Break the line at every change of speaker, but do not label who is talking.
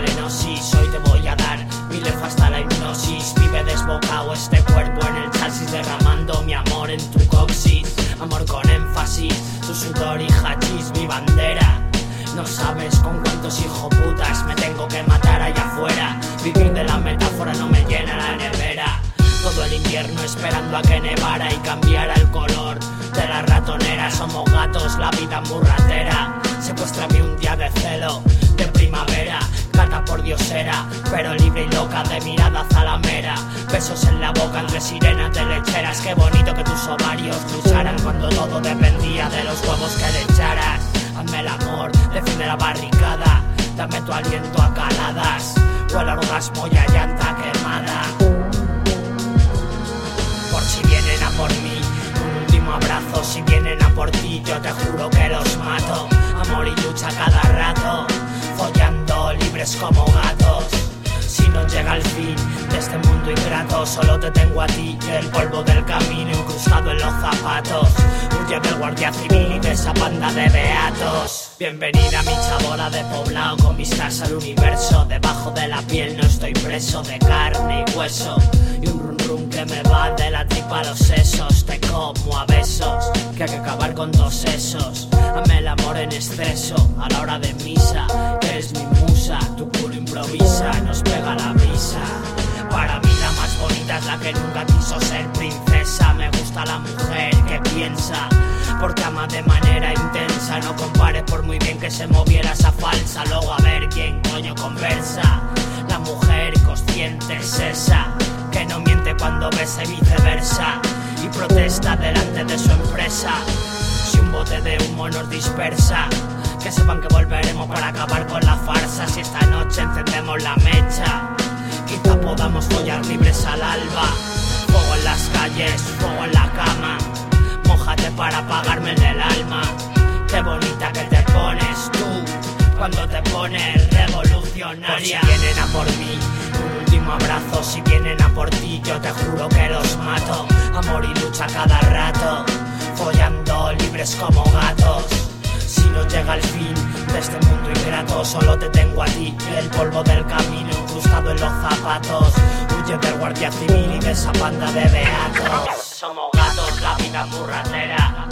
Hoy te voy a dar mi lefa hasta la hipnosis. Vive desbocado este cuerpo en el chasis, derramando mi amor en tu coxis. Amor con énfasis, tu sudor y hachís, mi bandera. No sabes con cuántos hijoputas me tengo que matar allá afuera. Vivir de la metáfora no me llena la nevera. Todo el invierno esperando a que nevara y cambiara el color de la ratonera. Somos gatos, la vida murratera. Secuéstrame un día de celo. Gata por diosera, pero libre y loca de mirada zalamera. Besos en la boca entre sirenas de lecheras. Qué bonito que tus ovarios lucharan cuando todo dependía de los huevos que le echaras. Hazme el amor, defiende la barricada. Dame tu aliento a caladas. El orgasmo y a llanta quemada. Por si vienen a por mí, un último abrazo. Si vienen a por ti, yo te juro que los mato. Amor y lucha cada libres como gatos. Si no llega el fin de este mundo ingrato, solo te tengo a ti el polvo del camino incrustado en los zapatos. Huye del guardia civil y de esa banda de beatos. Bienvenida a mi chabola de poblado con vistas al universo. Debajo de la piel no estoy preso de carne y hueso. Y un que me va de la tripa a los sesos. Te como a besos, que hay que acabar con todos esos. Ame el amor en exceso a la hora de misa. Que es mi musa, tu culo improvisa, nos pega la brisa. Para mí la más bonita es la que nunca quiso ser princesa. Me gusta la mujer que piensa, porque ama de manera intensa. No compares por muy bien que se moviera esa falsa. Luego a ver quién coño conversa. La mujer consciente es esa, cuando besa y viceversa. Y protesta delante de su empresa. Si un bote de humo nos dispersa. Que sepan que volveremos para acabar con la farsa Si esta noche encendemos la mecha Quizá podamos follar libres al alba Fuego en las calles, fuego en la cama Mójate para apagarme en el alma Qué bonita que te pones tú Cuando te pones revolucionaria Por si vienen a por mí Abrazo Si vienen a por ti yo te juro que los mato Amor y lucha cada rato Follando libres como gatos si no llega el fin de este mundo ingrato, solo te tengo a ti el polvo del camino incrustado en los zapatos. Huye del guardia civil y de esa banda de beatos. Somos gatos, la vida murratera.